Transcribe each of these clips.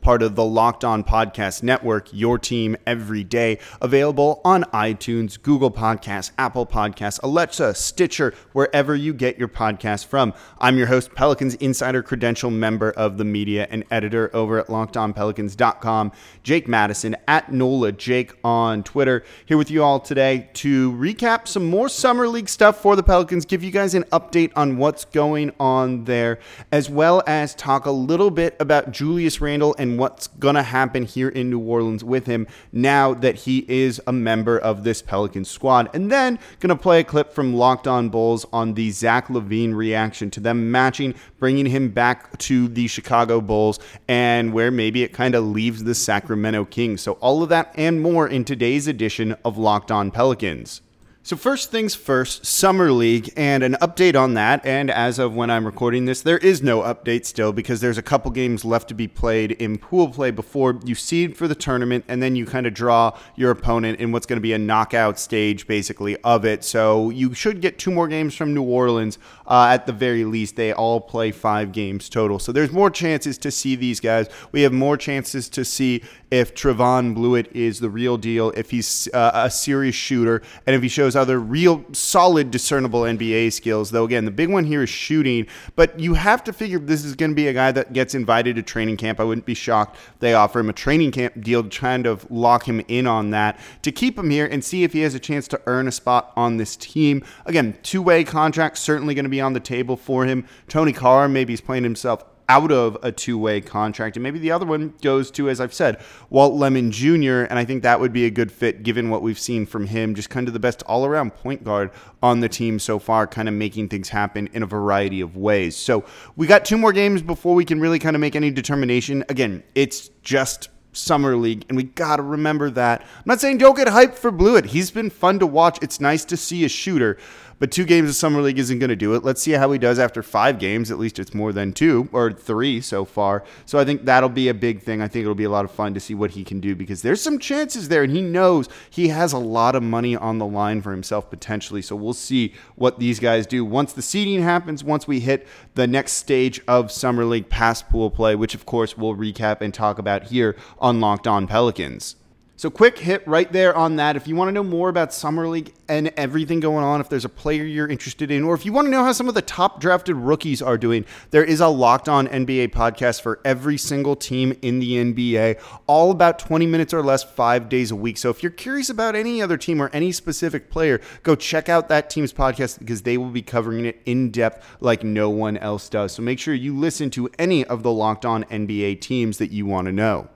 part of the Locked On Podcast Network, your team every day. Available on iTunes, Google Podcasts, Apple Podcasts, Alexa, Stitcher, wherever you get your podcast from. I'm your host, Pelicans Insider Credential member of the media and editor over at LockedOnPelicans.com, Jake Madison at NOLA Jake on Twitter. Here with you all today to recap some more Summer League stuff for the Pelicans, give you guys an update on what's going on there, as well as talk a little bit about Julius Randle and and what's going to happen here in New Orleans with him now that he is a member of this Pelican squad. And then going to play a clip from Locked On Bulls on the Zach LaVine reaction to them matching, bringing him back to the Chicago Bulls, and where maybe it kind of leaves the Sacramento Kings. So, all of that and more in today's edition of Locked On Pelicans. So, first things first, Summer League, and an update on that. And as of when I'm recording this, there is no update still because there's a couple games left to be played in pool play before you seed for the tournament, and then you kind of draw your opponent in what's going to be a knockout stage, basically, of it. So, you should get two more games from New Orleans uh, at the very least. They all play five games total. So, there's more chances to see these guys. We have more chances to see if Trevon Bluiett is the real deal, if he's uh, a serious shooter, and if he shows other real solid, discernible NBA skills. Though, again, the big one here is shooting, but you have to figure this is going to be a guy that gets invited to training camp. I wouldn't be shocked they offer him a training camp deal to kind of lock him in on that to keep him here and see if he has a chance to earn a spot on this team. Again, two way contract certainly going to be on the table for him. Tony Carr, maybe he's playing himself out of a two way contract. And maybe the other one goes to, as I've said, Walt Lemon Jr. And I think that would be a good fit given what we've seen from him. Just kind of the best all around point guard on the team so far, kind of making things happen in a variety of ways. So we got two more games before we can really kind of make any determination. Again, it's just summer league and we got to remember that i'm not saying don't get hyped for Bluiett he's been fun to watch it's nice to see a shooter but two games of summer league isn't going to do it. Let's see how he does after five games. At least it's more than two or three so far. So I think that'll be a big thing. I think it'll be a lot of fun to see what he can do because there's some chances there, and he knows he has a lot of money on the line for himself potentially. So we'll see what these guys do once the seeding happens. Once we hit the next stage of summer league past pool play, which of course we'll recap and talk about here on Locked On Pelicans. So, quick hit right there on that. If you want to know more about Summer League and everything going on, if there's a player you're interested in, or if you want to know how some of the top drafted rookies are doing, there is a locked on NBA podcast for every single team in the NBA, all about 20 minutes or less, five days a week. So, if you're curious about any other team or any specific player, go check out that team's podcast because they will be covering it in depth like no one else does. So, make sure you listen to any of the locked on NBA teams that you want to know.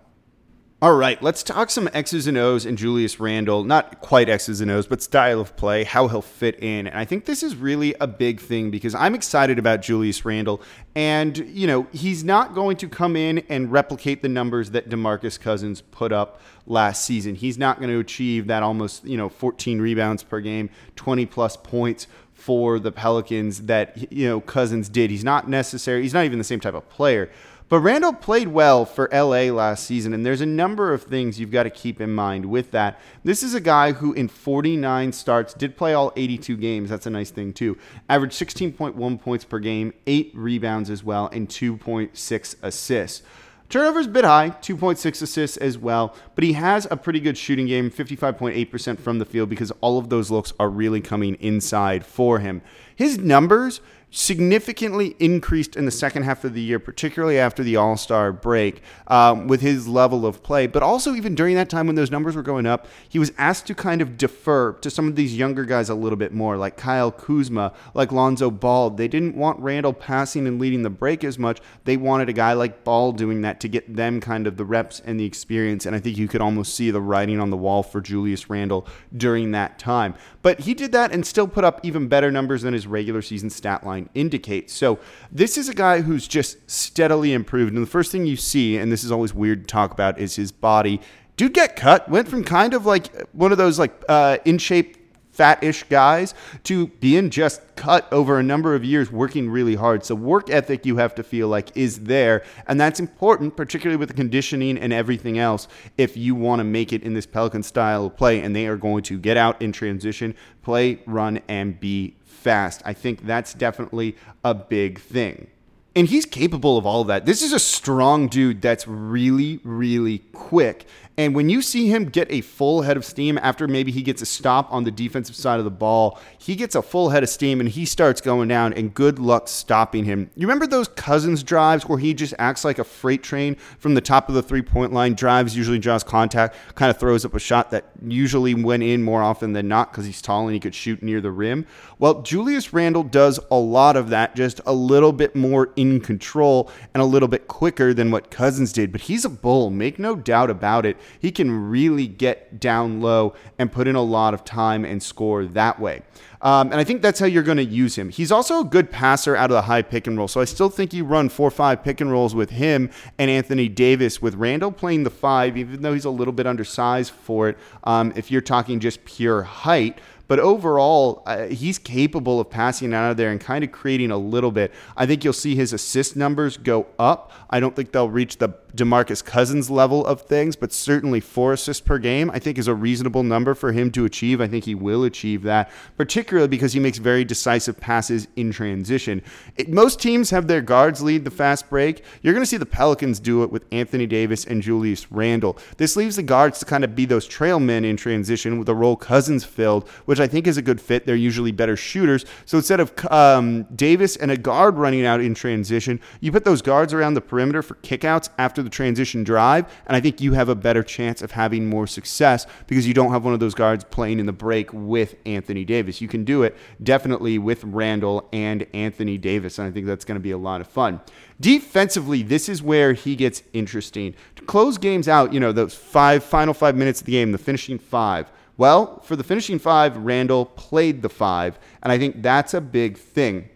All right, let's talk some X's and O's and Julius Randle. Not quite X's and O's, but style of play, how he'll fit in. And I think this is really a big thing because I'm excited about Julius Randle. And, you know, he's not going to come in and replicate the numbers that DeMarcus Cousins put up last season. He's not going to achieve that almost, you know, 14 rebounds per game, 20 plus points for the Pelicans that, you know, Cousins did. He's not necessary, he's not even the same type of player. But Randle played well for LA last season, and there's a number of things you've got to keep in mind with that. This is a guy who, in 49 starts, did play all 82 games. That's a nice thing, too. Averaged 16.1 points per game, eight rebounds as well, and 2.6 assists. Turnovers a bit high, 2.6 assists as well, but he has a pretty good shooting game, 55.8% from the field because all of those looks are really coming inside for him. His numbers significantly increased in the second half of the year, particularly after the All Star break, um, with his level of play. But also, even during that time when those numbers were going up, he was asked to kind of defer to some of these younger guys a little bit more, like Kyle Kuzma, like Lonzo Ball. They didn't want Randle passing and leading the break as much. They wanted a guy like Ball doing that to get them kind of the reps and the experience. And I think you could almost see the writing on the wall for Julius Randle during that time. But he did that and still put up even better numbers than his regular season stat line indicates. So this is a guy who's just steadily improved. And the first thing you see, and this is always weird to talk about, is his body. Dude get cut, went from kind of like one of those like uh, in shape fat-ish guys to being just cut over a number of years working really hard. So work ethic you have to feel like is there, and that's important, particularly with the conditioning and everything else. If you want to make it in this Pelican style of play, and they are going to get out in transition, play, run, and be fast. I think that's definitely a big thing. And he's capable of all of that. This is a strong dude that's really, really quick. And when you see him get a full head of steam after maybe he gets a stop on the defensive side of the ball, he gets a full head of steam and he starts going down, and good luck stopping him. You remember those Cousins drives where he just acts like a freight train from the top of the three point line, drives, usually draws contact, kind of throws up a shot that usually went in more often than not because he's tall and he could shoot near the rim? Well, Julius Randle does a lot of that, just a little bit more control and a little bit quicker than what Cousins did. But he's a bull, make no doubt about it he can really get down low and put in a lot of time and score that way. Um, and I think that's how you're going to use him. He's also a good passer out of the high pick and roll. So I still think you run four or five pick and rolls with him and Anthony Davis, with Randle playing the five, even though he's a little bit undersized for it. Um, if you're talking just pure height, but overall, uh, he's capable of passing out of there and kind of creating a little bit. I think you'll see his assist numbers go up. I don't think they'll reach the DeMarcus Cousins level of things, but certainly four assists per game, I think is a reasonable number for him to achieve. I think he will achieve that, particularly because he makes very decisive passes in transition. It, most teams have their guards lead the fast break. You're going to see the Pelicans do it with Anthony Davis and Julius Randle. This leaves the guards to kind of be those trail men in transition with a role Cousins filled, which I think is a good fit. They're usually better shooters. So instead of um, Davis and a guard running out in transition, you put those guards around the perimeter for kickouts after the transition drive, and I think you have a better chance of having more success because you don't have one of those guards playing in the break with Anthony Davis. You can do it definitely with Randle and Anthony Davis, and I think that's going to be a lot of fun. Defensively, this is where he gets interesting. To close games out, you know, those five final five minutes of the game, the finishing five. Well, for the finishing five, Randle played the five, and I think that's a big thing.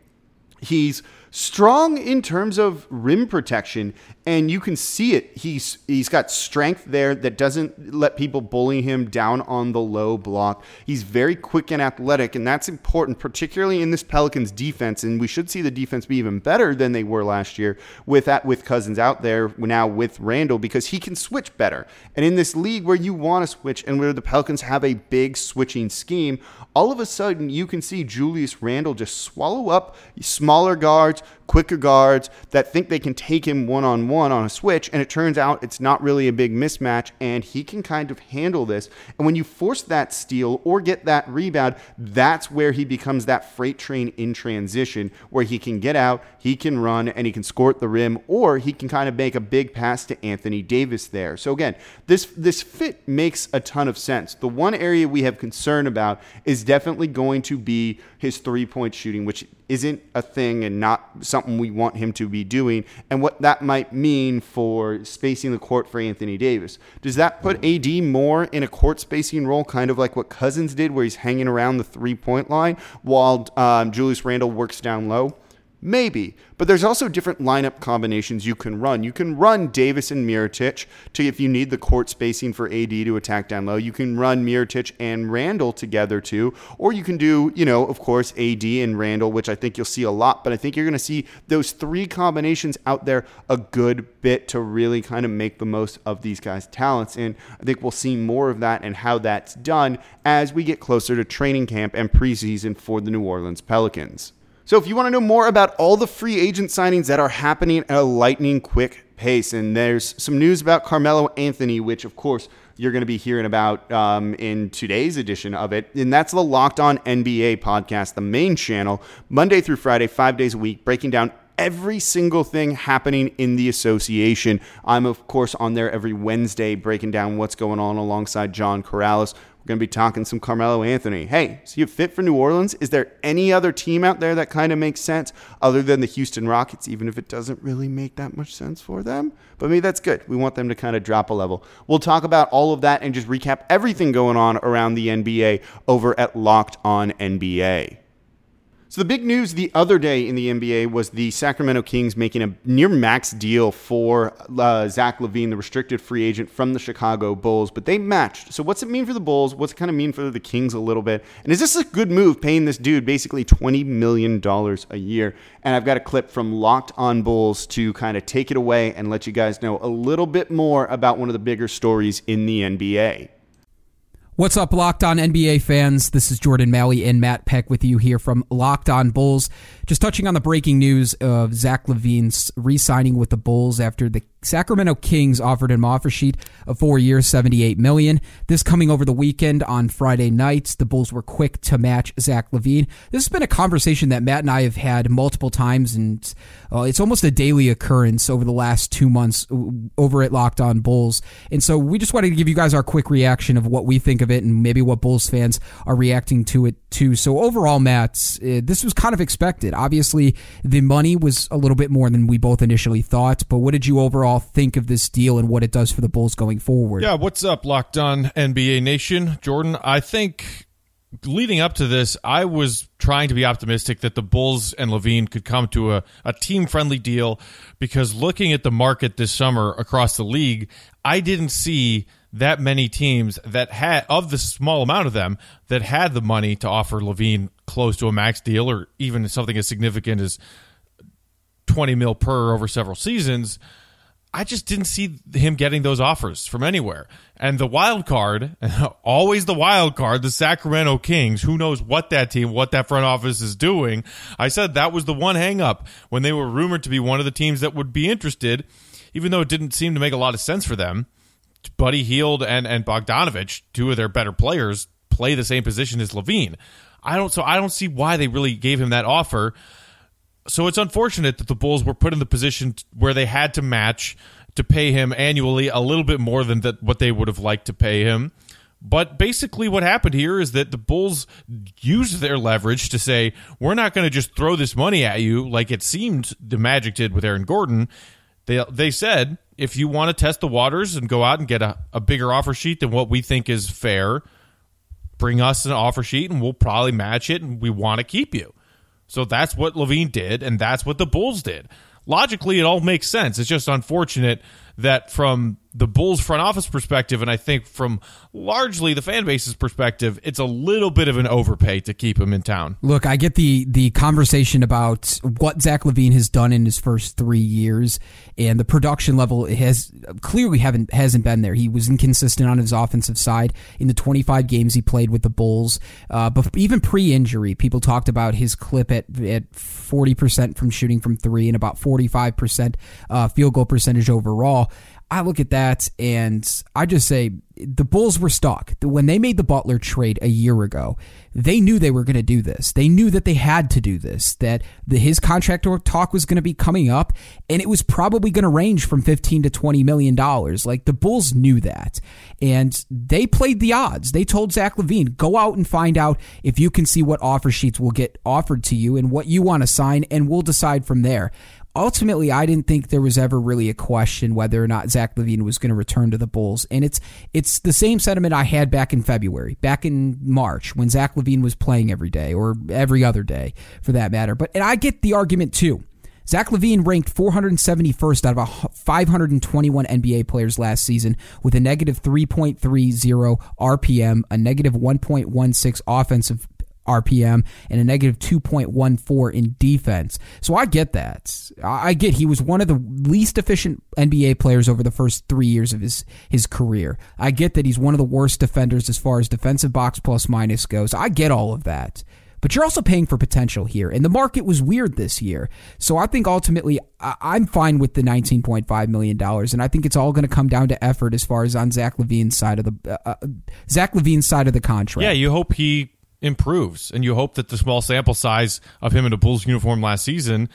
He's strong in terms of rim protection and you can see it. He's he's got strength there that doesn't let people bully him down on the low block. He's very quick and athletic and that's important particularly in this Pelicans defense. And we should see the defense be even better than they were last year with that with Cousins out there now with Randle because he can switch better. And in this league where you want to switch and where the Pelicans have a big switching scheme all of a sudden you can see Julius Randle just swallow up smaller guards, quicker guards that think they can take him one on one on a switch. And it turns out it's not really a big mismatch, and he can kind of handle this. And when you force that steal or get that rebound, that's where he becomes that freight train in transition, where he can get out, he can run, and he can score at the rim, or he can kind of make a big pass to Anthony Davis there. So again, this this fit makes a ton of sense. The one area we have concern about is definitely going to be his three point shooting, which isn't a thing and not something we want him to be doing, and what that might mean for spacing the court for Anthony Davis. Does that put AD more in a court spacing role, kind of like what Cousins did, where he's hanging around the three point line while um, Julius Randle works down low? Maybe. But there's also different lineup combinations you can run. You can run Davis and Mirotic to if you need the court spacing for AD to attack down low. You can run Mirotic and Randle together too. Or you can do, you know, of course, AD and Randle, which I think you'll see a lot. But I think you're going to see those three combinations out there a good bit to really kind of make the most of these guys' talents. And I think we'll see more of that and how that's done as we get closer to training camp and preseason for the New Orleans Pelicans. So if you want to know more about all the free agent signings that are happening at a lightning quick pace, and there's some news about Carmelo Anthony, which of course you're going to be hearing about um, in today's edition of it. And that's the Locked On NBA podcast, the main channel, Monday through Friday, five days a week, breaking down every single thing happening in the association. I'm, of course, on there every Wednesday breaking down what's going on alongside John Karalis going to be talking some Carmelo Anthony. Hey, so you fit for New Orleans? Is there any other team out there that kind of makes sense other than the Houston Rockets, even if it doesn't really make that much sense for them? But maybe that's good. We want them to kind of drop a level. We'll talk about all of that and just recap everything going on around the NBA over at Locked On NBA. The big news the other day in the NBA was the Sacramento Kings making a near max deal for uh, Zach LaVine, the restricted free agent from the Chicago Bulls, but they matched. So what's it mean for the Bulls? What's it kind of mean for the Kings a little bit? And is this a good move paying this dude basically $20 million a year? And I've got a clip from Locked on Bulls to kind of take it away and let you guys know a little bit more about one of the bigger stories in the NBA. What's up, Locked On NBA fans? This is Jordan Malley and Matt Peck with you here from Locked On Bulls. Just touching on the breaking news of Zach LaVine's re signing with the Bulls after the Sacramento Kings offered him offer sheet of four years, seventy-eight million. This coming over the weekend on Friday nights, the Bulls were quick to match Zach LaVine. This has been a conversation that Matt and I have had multiple times, and uh, it's almost a daily occurrence over the last two months over at Locked On Bulls. And so we just wanted to give you guys our quick reaction of what we think of it, and maybe what Bulls fans are reacting to it too. So overall, Matt, uh, this was kind of expected. Obviously, the money was a little bit more than we both initially thought, but what did you overall? Overall think of this deal and what it does for the Bulls going forward. Yeah, what's up, Locked On NBA Nation? Jordan, I think leading up to this, I was trying to be optimistic that the Bulls and LaVine could come to a, a team friendly deal because looking at the market this summer across the league, I didn't see that many teams that had, of the small amount of them, that had the money to offer LaVine close to a max deal or even something as significant as 20 mil per over several seasons. I just didn't see him getting those offers from anywhere. And the wild card, always the wild card, the Sacramento Kings, who knows what that team, what that front office is doing. I said that was the one hangup when they were rumored to be one of the teams that would be interested, even though it didn't seem to make a lot of sense for them. Buddy Hield and, and Bogdanovich, two of their better players, play the same position as LaVine. I don't so I don't see why they really gave him that offer so it's unfortunate that the Bulls were put in the position where they had to match to pay him annually a little bit more than that what they would have liked to pay him. But basically, what happened here is that the Bulls used their leverage to say, we're not going to just throw this money at you like it seemed the Magic did with Aaron Gordon. They, they said, if you want to test the waters and go out and get a, a bigger offer sheet than what we think is fair, bring us an offer sheet and we'll probably match it and we want to keep you. So that's what LaVine did, and that's what the Bulls did. Logically, it all makes sense. It's just unfortunate that from the Bulls front office perspective, and I think from largely the fan base's perspective, it's a little bit of an overpay to keep him in town. Look, I get the the conversation about what Zach LaVine has done in his first three years, and the production level has clearly haven't hasn't been there. He was inconsistent on his offensive side in the 25 games he played with the Bulls. Uh, but even pre-injury, people talked about his clip at at 40 percent from shooting from three and about 45 percent uh, field goal percentage overall. I look at that and I just say the Bulls were stuck. When they made the Butler trade a year ago, they knew they were going to do this. They knew that they had to do this, that the, his contract talk was going to be coming up, and it was probably going to range from 15 to 20 million dollars. Like the Bulls knew that. And they played the odds. They told Zach LaVine, go out and find out if you can see what offer sheets will get offered to you and what you want to sign, and we'll decide from there ultimately, I didn't think there was ever really a question whether or not Zach LaVine was going to return to the Bulls. And it's it's the same sentiment I had back in February, back in March when Zach LaVine was playing every day or every other day for that matter. But and I get the argument too. Zach LaVine ranked 471st out of 521 NBA players last season with a negative 3.30 RPM, a negative 1.16 offensive RPM and a negative 2.14 in defense. So I get that. I get he was one of the least efficient NBA players over the first three years of his, his career. I get that he's one of the worst defenders as far as defensive box plus minus goes. I get all of that. But you're also paying for potential here. And the market was weird this year. So I think ultimately I'm fine with the $19.5 million. And I think it's all going to come down to effort as far as on Zach LaVine's side of the uh, uh Zach LaVine's side of the contract. Yeah, you hope he improves, and you hope that the small sample size of him in a Bulls uniform last season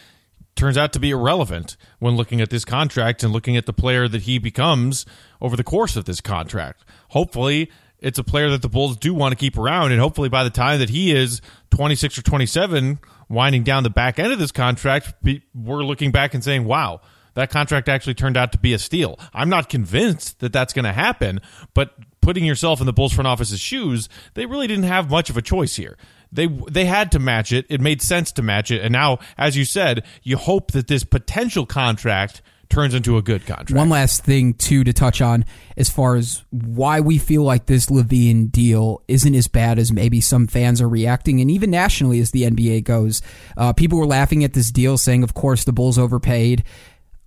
turns out to be irrelevant when looking at this contract and looking at the player that he becomes over the course of this contract. Hopefully, it's a player that the Bulls do want to keep around, and hopefully, by the time that he is 26 or 27, winding down the back end of this contract, we're looking back and saying, wow, that contract actually turned out to be a steal. I'm not convinced that that's going to happen, but putting yourself in the Bulls front office's shoes, they really didn't have much of a choice here. they they had to match it. It made sense to match it, and now, as you said, you hope that this potential contract turns into a good contract. One last thing too to touch on as far as why we feel like this LaVine deal isn't as bad as maybe some fans are reacting, and even nationally as the NBA goes, uh, people were laughing at this deal, saying, "Of course, the Bulls overpaid."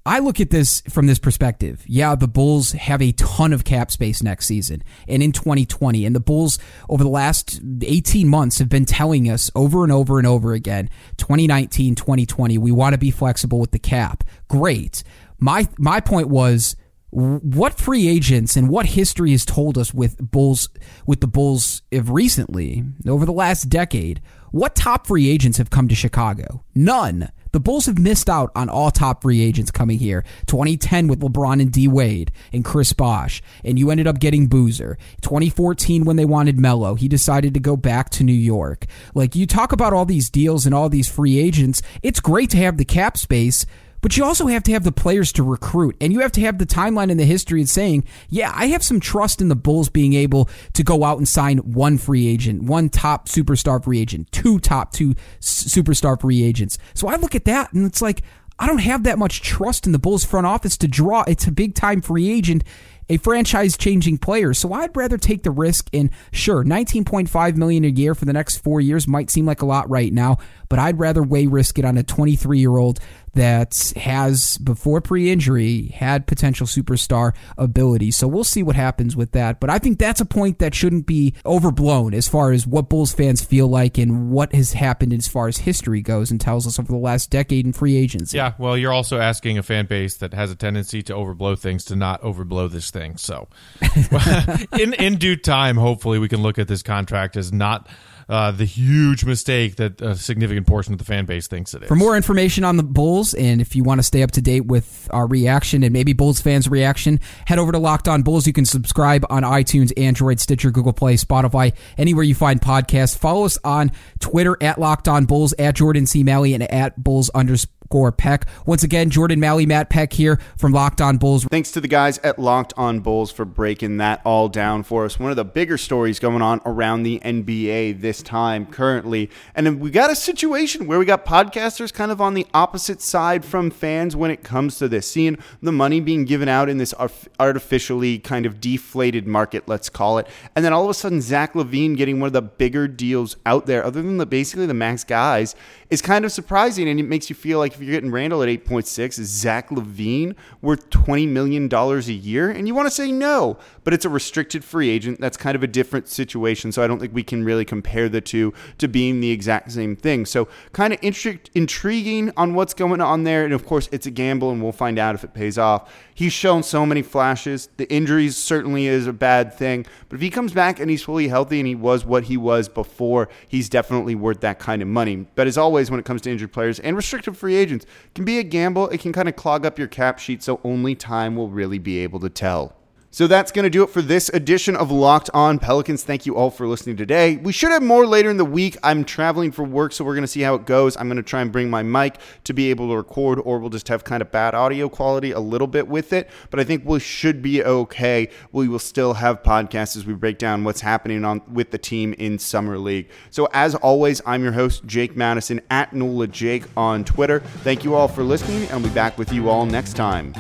I look at this from this perspective. Yeah, the Bulls have a ton of cap space next season and in 2020. And the Bulls, over the last 18 months, have been telling us over and over and over again 2019, 2020, we want to be flexible with the cap. Great. My, my point was what free agents and what history has told us with Bulls with the Bulls of recently over the last decade what top free agents have come to Chicago none the Bulls have missed out on all top free agents coming here. 2010 with LeBron and D Wade and Chris Bosh, and you ended up getting Boozer. 2014 when they wanted Melo, he decided to go back to New York. Like you talk about all these deals and all these free agents, it's great to have the cap space, but you also have to have the players to recruit, and you have to have the timeline and the history of saying, yeah, I have some trust in the Bulls being able to go out and sign one free agent, one top superstar free agent, two top two superstar free agents. So I look at that and it's like, I don't have that much trust in the Bulls front office to draw. It's a big time free agent a franchise changing player. So I'd rather take the risk and sure, 19.5 million a year for the next 4 years might seem like a lot right now, but I'd rather weigh risk it on a 23 year old that has, before pre injury, had potential superstar ability. So we'll see what happens with that. But I think that's a point that shouldn't be overblown as far as what Bulls fans feel like and what has happened as far as history goes and tells us over the last decade in free agency. Yeah, well, you're also asking a fan base that has a tendency to overblow things to not overblow this thing. So in, in due time, hopefully, we can look at this contract as not uh, the huge mistake that a significant portion of the fan base thinks it is. For more information on the Bulls, and if you want to stay up to date with our reaction and maybe Bulls fans' reaction, head over to Locked On Bulls. You can subscribe on iTunes, Android, Stitcher, Google Play, Spotify, anywhere you find podcasts. Follow us on Twitter at Locked On Bulls, at Jordan C. Malley, and at Bulls underscore Gore Peck. Once again, Jordan Malley, Matt Peck here from Locked On Bulls. Thanks to the guys at Locked On Bulls for breaking that all down for us. One of the bigger stories going on around the NBA this time currently. And we got a situation where we got podcasters kind of on the opposite side from fans when it comes to this, seeing the money being given out in this artificially kind of deflated market, let's call it. And then all of a sudden, Zach LaVine getting one of the bigger deals out there, other than the basically the max guys, is kind of surprising. And it makes you feel like if you're getting Randle at 8.6, Zach LaVine worth $20 million a year? And you want to say no, but it's a restricted free agent. That's kind of a different situation. So I don't think we can really compare the two to being the exact same thing. So kind of intri- intriguing on what's going on there. And of course, it's a gamble, and we'll find out if it pays off. He's shown so many flashes. The injuries certainly is a bad thing. But if he comes back and he's fully healthy and he was what he was before, he's definitely worth that kind of money. But as always, when it comes to injured players and restricted free agents, can be a gamble. It can kind of clog up your cap sheet, so only time will really be able to tell. So that's going to do it for this edition of Locked On Pelicans. Thank you all for listening today. We should have more later in the week. I'm traveling for work, so we're going to see how it goes. I'm going to try and bring my mic to be able to record, or we'll just have kind of bad audio quality a little bit with it. But I think we should be okay. We will still have podcasts as we break down what's happening on with the team in Summer League. So as always, I'm your host, Jake Madison, at NOLA Jake on Twitter. Thank you all for listening, and I'll be back with you all next time.